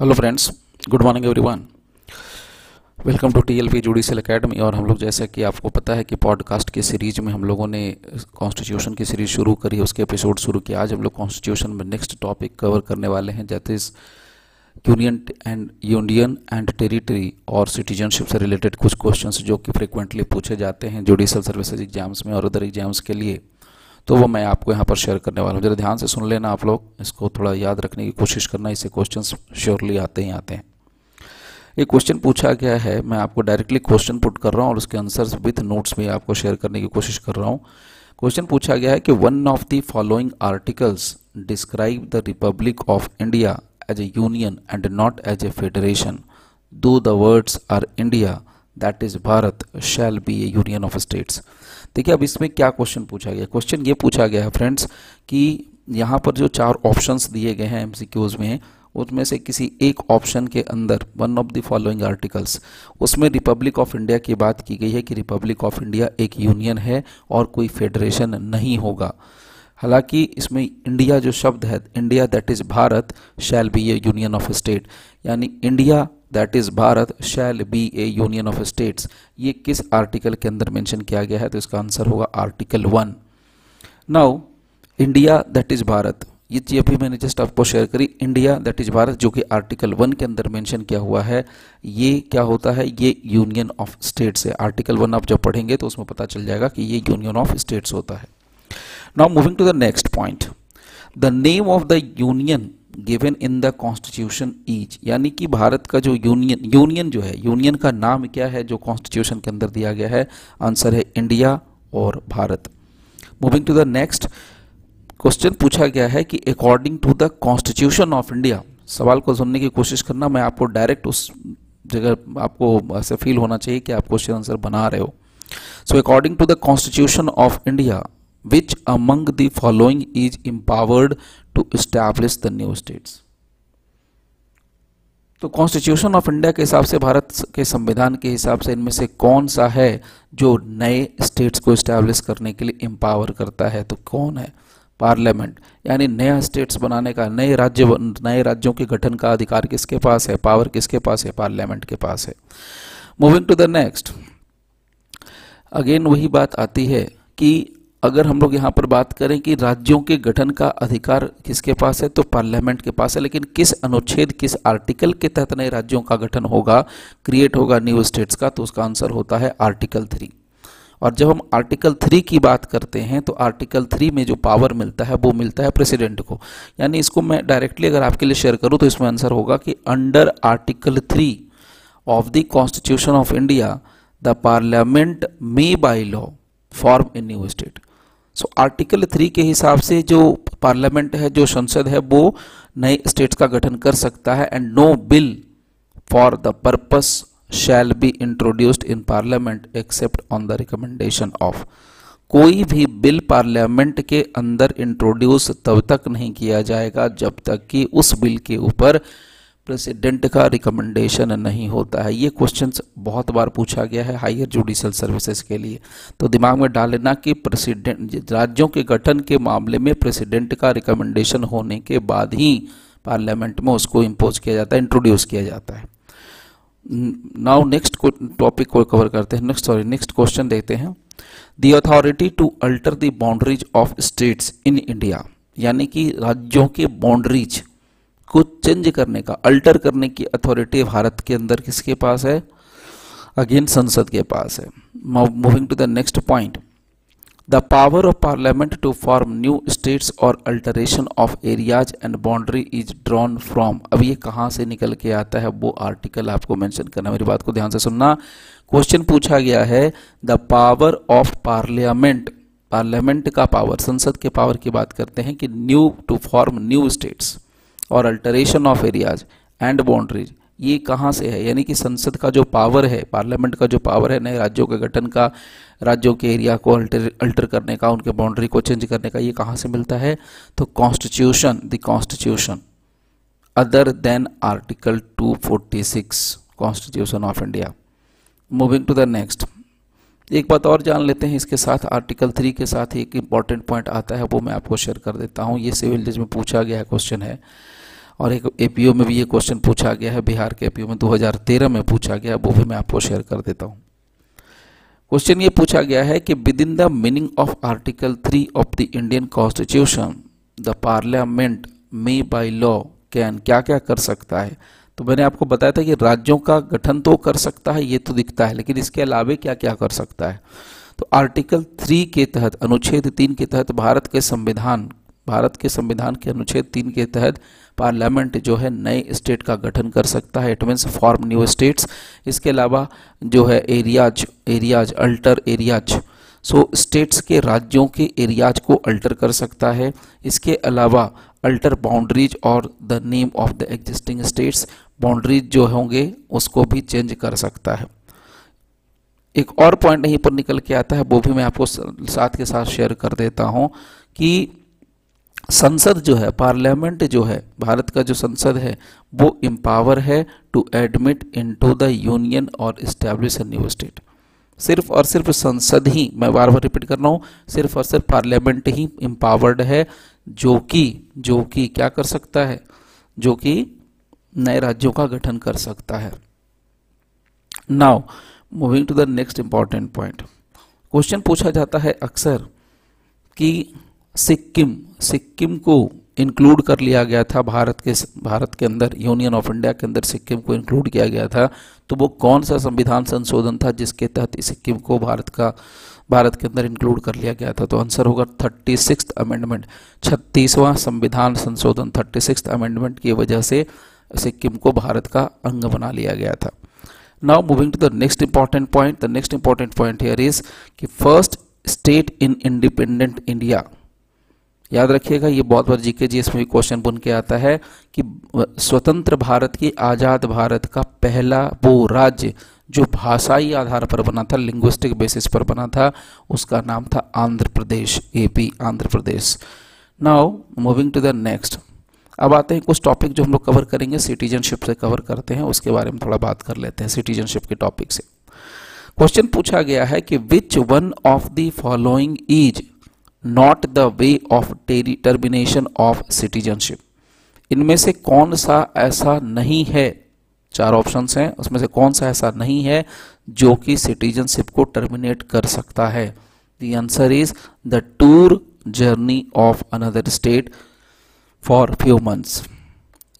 Hello friends good morning everyone welcome to T L P judicial academy और हम लोग जैसा कि आपको पता है कि पॉडकास्ट की सीरीज़ में हम लोगों ने कॉन्स्टिट्यूशन की सीरीज़ शुरू करी उसके एपिसोड शुरू किया आज हम लोग कॉन्स्टिट्यूशन में नेक्स्ट टॉपिक कवर करने वाले हैं that is union and union and territory और सिटीजनशिप से रिलेटेड कुछ क्वेश्चन जो कि फ्रिक्वेंटली पूछे जाते हैं जुडिशल सर्विसेज़ एग्ज़ाम्स में और अदर एग्ज़ाम्स के लिए। तो वो मैं आपको यहाँ पर शेयर करने वाला हूँ। जरा ध्यान से सुन लेना आप लोग। इसको थोड़ा याद रखने की कोशिश करना। इससे क्वेश्चन श्योरली आते ही आते हैं। एक क्वेश्चन पूछा गया है। मैं आपको डायरेक्टली क्वेश्चन पुट कर रहा हूँ और उसके आंसर्स विथ नोट्स भी आपको शेयर करने की कोशिश कर रहा हूँ। क्वेश्चन पूछा गया है कि one of the following articles describe the republic of India as a union and not as a federation though the words are India that is Bharat shall be a union of states देखिए, अब इसमें क्या question पूछा गया? Question ये पूछा गया है फ्रेंड्स कि यहाँ पर जो चार ऑप्शंस दिए गए हैं एमसीक्यूज में उसमें से किसी एक ऑप्शन के अंदर one of the following articles उसमें रिपब्लिक ऑफ़ इंडिया की बात की गई है कि रिपब्लिक ऑफ़ इंडिया एक यूनियन है और कोई फेडरेशन नहीं होगा। हालाँकि इसमें इंडिया जो शब्द है India that is Bharat shall be a union of state यानी India that is Bharat shall be a union of states ये किस आर्टिकल के अंदर मेंशन किया गया है? तो इसका आंसर होगा article one now India that is Bharat ये चीज़ अभी मैंने जस्ट आपको शेयर करी. इंडिया दैट इज़ भारत जो कि आर्टिकल वन के अंदर मेंशन किया हुआ है, ये क्या होता है? ये यूनियन ऑफ़ स्टेट्स है. आर्टिकल वन आप जब पढ़ेंगे तो उसमें पता चल जाएगा कि ये यूनियन ऑफ़ स्टेट्स होता है. Now moving to the next point the name of the union given in the constitution each यानी कि भारत का जो यूनियन यूनियन जो है यूनियन का नाम क्या है, जो कॉन्स्टिट्यूशन के अंदर दिया गया है आंसर है इंडिया और Bharat. Moving to the next question पूछा गया है कि according to the constitution of India सवाल को सुनने की कोशिश करना, मैं आपको डायरेक्ट उस जगह आपको ऐसे फील होना चाहिए कि आप क्वेश्चन आंसर बना रहे हो। So according to the constitution of India which among the following is empowered to establish the new states. तो कॉन्स्टिट्यूशन ऑफ़ इंडिया के हिसाब से, भारत के संविधान के हिसाब से इनमें से कौन सा है जो नए स्टेट्स को इस्टेब्लिश करने के लिए एम्पावर करता है? तो कौन है? पार्लियामेंट यानी नया स्टेट्स बनाने का, नए राज्य नए राज्यों के गठन का अधिकार किसके पास है? पावर किसके पास है? पार्लियामेंट के पास है। Moving to the next again वही बात आती है कि अगर हम लोग यहाँ पर बात करें कि राज्यों के गठन का अधिकार किसके पास है तो पार्लियामेंट के पास है, लेकिन किस अनुच्छेद, किस आर्टिकल के तहत नए राज्यों का गठन होगा क्रिएट होगा न्यू स्टेट्स का तो उसका आंसर होता है आर्टिकल थ्री और जब हम आर्टिकल थ्री की बात करते हैं तो आर्टिकल थ्री में जो पावर मिलता है, वो मिलता है प्रेसिडेंट को। यानी इसको मैं डायरेक्टली अगर आपके लिए शेयर करूँ तो इसमें आंसर होगा कि under article three of the constitution of India the parliament may by law form a new state so article three के हिसाब से जो पार्लियामेंट है, जो संसद है, वो नए स्टेट्स का गठन कर सकता है and no bill for the purpose shall be introduced in parliament except on the recommendation of कोई भी बिल पार्लियामेंट के अंदर इंट्रोड्यूस तब तक नहीं किया जाएगा जब तक कि उस बिल के ऊपर प्रेसिडेंट का रिकमेंडेशन नहीं होता है। ये क्वेश्चन बहुत बार पूछा गया है हायर जुडिशल सर्विसेज़ के लिए। तो दिमाग में डाल लेना कि प्रेसिडेंट राज्यों के गठन के मामले में प्रेसिडेंट का रिकमेंडेशन होने के बाद ही पार्लियामेंट में उसको इम्पोज किया जाता है इंट्रोड्यूस किया जाता है। नाउ नेक्स्ट टॉपिक को कवर करते हैं। नेक्स्ट सॉरी नेक्स्ट क्वेश्चन देखते हैं। The authority to alter the boundaries of states in India यानी कि राज्यों के बाउंड्रीज को चेंज करने का अल्टर करने की अथॉरिटी भारत के अंदर किसके पास है? अगेन संसद के पास है। Moving to the next point the power of parliament to form new states और alteration of areas and boundary is drawn from अब ये कहाँ से निकल के आता है? वो आर्टिकल आपको मेंशन करना मेरी बात को ध्यान से सुनना। क्वेश्चन पूछा गया है the power of parliament parliament का पावर संसद के पावर की बात करते हैं कि new to form new states और alteration of areas and boundaries ये कहाँ से है? यानी कि संसद का जो पावर है पार्लियामेंट का जो पावर है, नए राज्यों के गठन का, राज्यों के एरिया को अल्टर अल्टर करने का, उनके बाउंड्री को चेंज करने का, ये कहाँ से मिलता है? तो constitution the constitution other than article 246 constitution of India moving to the next एक बात और जान लेते हैं इसके साथ आर्टिकल थ्री के साथ एक इंपॉर्टेंट पॉइंट आता है, वो मैं आपको शेयर कर देता हूँ। ये सिविल जज में पूछा गया क्वेश्चन है। और एक एपीओ में भी ये क्वेश्चन पूछा गया है, बिहार के एपीओ में 2013 में पूछा गया, वो भी मैं आपको शेयर कर देता हूँ। क्वेश्चन ये पूछा गया है कि within the meaning of article three of the Indian constitution the parliament may by law can क्या क्या कर सकता है? तो मैंने आपको बताया था कि राज्यों का गठन तो कर सकता है, ये तो दिखता है, लेकिन इसके अलावे क्या क्या कर सकता है? तो आर्टिकल थ्री के तहत, अनुच्छेद तीन के तहत भारत के संविधान भारत के संविधान के अनुच्छेद तीन के तहत पार्लियामेंट जो है नए स्टेट का गठन कर सकता है it means form new states इसके अलावा जो है areas areas alter areas so states के राज्यों के एरियाज़ को अल्टर कर सकता है। इसके अलावा अल्टर बाउंड्रीज और the name of the existing states boundaries जो होंगे उसको भी चेंज कर सकता है। एक और पॉइंट यहीं पर निकल के आता है, वो भी मैं आपको साथ के साथ शेयर कर देता हूँ कि संसद जो है, पार्लियामेंट जो है, भारत का जो संसद है, वो एम्पावर है to admit into the union और इस्टेब्लिश न्यू स्टेट सिर्फ़ और सिर्फ़ संसद ही, मैं बार बार रिपीट कर रहा हूँ, सिर्फ़ और सिर्फ़ पार्लियामेंट ही एम्पावर्ड है, जो कि जो कि क्या कर सकता है? जो कि नए राज्यों का गठन कर सकता है। Now moving to the next important point question पूछा जाता है अक्सर कि सिक्किम सिक्किम को इंक्लूड कर लिया गया था, भारत के भारत के अंदर यूनियन ऑफ़ इंडिया के अंदर सिक्किम को इंक्लूड किया गया था। तो वो कौन सा संविधान संशोधन था जिसके तहत सिक्किम को भारत का, भारत के अंदर इंक्लूड कर लिया गया था? तो आंसर होगा थर्टी सिक्स अमेंडमेंट छत्तीसवां संविधान संशोधन थर्टी सिक्स अमेंडमेंट की वजह से सिक्किम को भारत का अंग बना लिया गया था। Now moving to the next important point the next important point here is कि first state in independent India याद रखिएगा, ये बहुत बार जीके जी, इसमें भी क्वेश्चन बन के आता है कि स्वतंत्र भारत की आज़ाद भारत का पहला वो राज्य जो भाषाई आधार पर बना था लिंग्विस्टिक बेसिस पर बना था, उसका नाम था Andhra Pradesh AP Andhra Pradesh. Now moving to the next अब आते हैं कुछ टॉपिक जो हम लोग कवर करेंगे सिटीजनशिप से कवर करते हैं, उसके बारे में थोड़ा बात कर लेते हैं सिटीजनशिप के टॉपिक से। क्वेश्चन पूछा गया है कि which one of the following is not the way of termination of citizenship इनमें से कौन सा ऐसा नहीं है? चार ऑप्शंस हैं। उसमें से कौन सा ऐसा नहीं है जो कि सिटीजनशिप को टर्मिनेट कर सकता है? The answer is the tour journey of another state for few months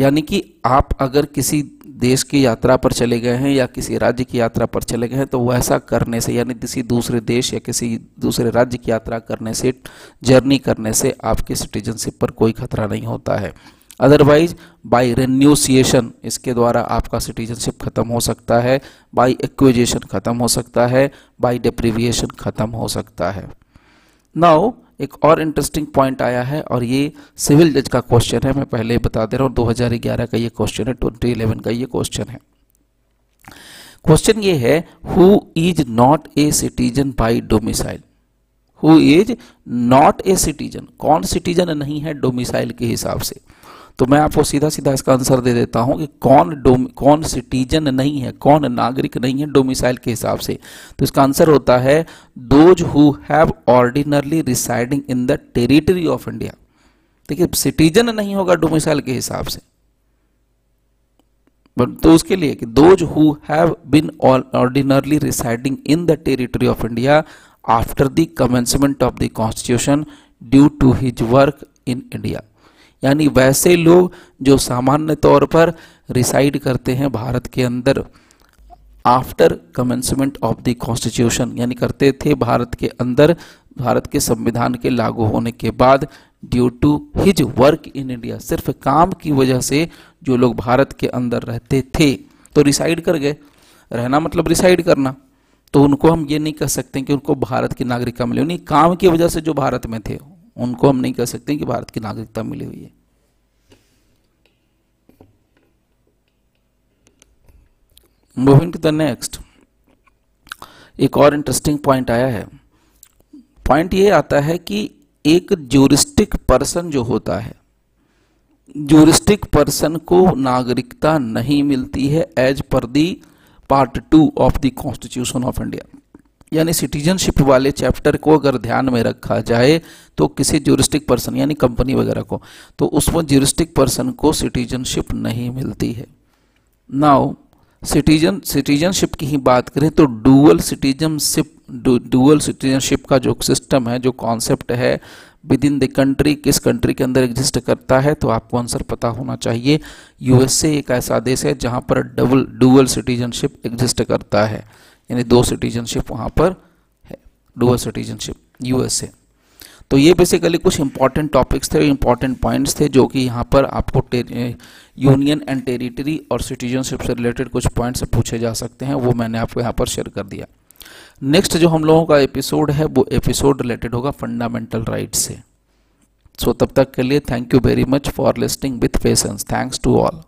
यानी कि आप अगर किसी देश की यात्रा पर चले गए हैं या किसी राज्य की यात्रा पर चले गए हैं तो वैसा करने से, यानी किसी दूसरे देश या किसी दूसरे राज्य की यात्रा करने से, जर्नी करने से आपकी सिटीजनशिप पर कोई खतरा नहीं होता है। अदरवाइज़ बाय रेन्यूसिएशन इसके द्वारा आपका सिटीजनशिप खत्म हो सकता है बाय एक्विजेशन खत्म हो सकता है बाय डिप्रीविएशन खत्म हो सकता है। नाउ एक और इंटरेस्टिंग पॉइंट आया है और ये सिविल जज का क्वेश्चन है, मैं पहले ही बता दे रहा हूँ 2011 का ये क्वेश्चन है 2011 का ये क्वेश्चन है। क्वेश्चन ये है who is not a citizen by domicile who is not a citizen कौन सिटीजन नहीं है डोमिसाइल के हिसाब से? तो मैं आपको सीधा सीधा इसका आंसर दे देता हूँ कि कौन डोम, कौन सिटीजन नहीं है, कौन नागरिक नहीं है डोमिसाइल के हिसाब से। तो इसका आंसर होता है those who have ordinarily residing in the territory of India देखिए, सिटीजन नहीं होगा डोमिसाइल के हिसाब से। तो उसके लिए कि those who have been ordinarily residing in the territory of India after the commencement of the constitution due to his work in India यानी वैसे लोग जो सामान्य तौर पर रिसाइड करते हैं भारत के अंदर after commencement of the constitution यानी करते थे भारत के अंदर, भारत के संविधान के लागू होने के बाद due to his work in India सिर्फ़ काम की वजह से जो लोग भारत के अंदर रहते थे तो रिसाइड कर गए। रहना मतलब रिसाइड करना। तो उनको हम ये नहीं कह सकते कि उनको भारत की नागरिकता मिली। नहीं, काम की वजह से जो भारत में थे उनको हम नहीं कह सकते कि भारत की नागरिकता मिली हुई है। मूविंग टू द नेक्स्ट एक और इंटरेस्टिंग पॉइंट आया है। पॉइंट ये आता है कि एक ज्यूरिस्टिक पर्सन जो होता है ज्यूरिस्टिक पर्सन को नागरिकता नहीं मिलती है एज पर the part two of the constitution of India यानी सिटीजनशिप वाले चैप्टर को अगर ध्यान में रखा जाए तो किसी ज्यूरिस्टिक पर्सन यानी कंपनी वगैरह को तो उसमें ज्यूरिस्टिक पर्सन को सिटीजनशिप नहीं मिलती है। नाउ सिटीजन सिटीजनशिप की ही बात करें तो डुअल सिटीजनशिप डुअल सिटीजनशिप का जो सिस्टम है, जो कॉन्सेप्ट है विद इन द कंट्री किस कंट्री के अंदर एग्जिस्ट करता है तो आपको आंसर पता होना चाहिए। यूएसए एक ऐसा देश है जहाँ पर डबल डुअल सिटीजनशिप एग्जिस्ट करता है। यानी दो सिटीजनशिप वहाँ पर है डुअल सिटीजनशिप यूएसए तो ये बेसिकली कुछ इंपॉर्टेंट टॉपिक्स थे इंपॉर्टेंट पॉइंट्स थे जो कि यहाँ पर आपको यूनियन एंड टेरिटरी और सिटीजनशिप से रिलेटेड कुछ पॉइंट्स पूछे जा सकते हैं वो मैंने आपको यहाँ पर शेयर कर दिया। नेक्स्ट जो हम लोगों का एपिसोड है वो एपिसोड रिलेटेड होगा फंडामेंटल राइट से। सो so, तब तक के लिए thank you very much for listening with patience thanks to all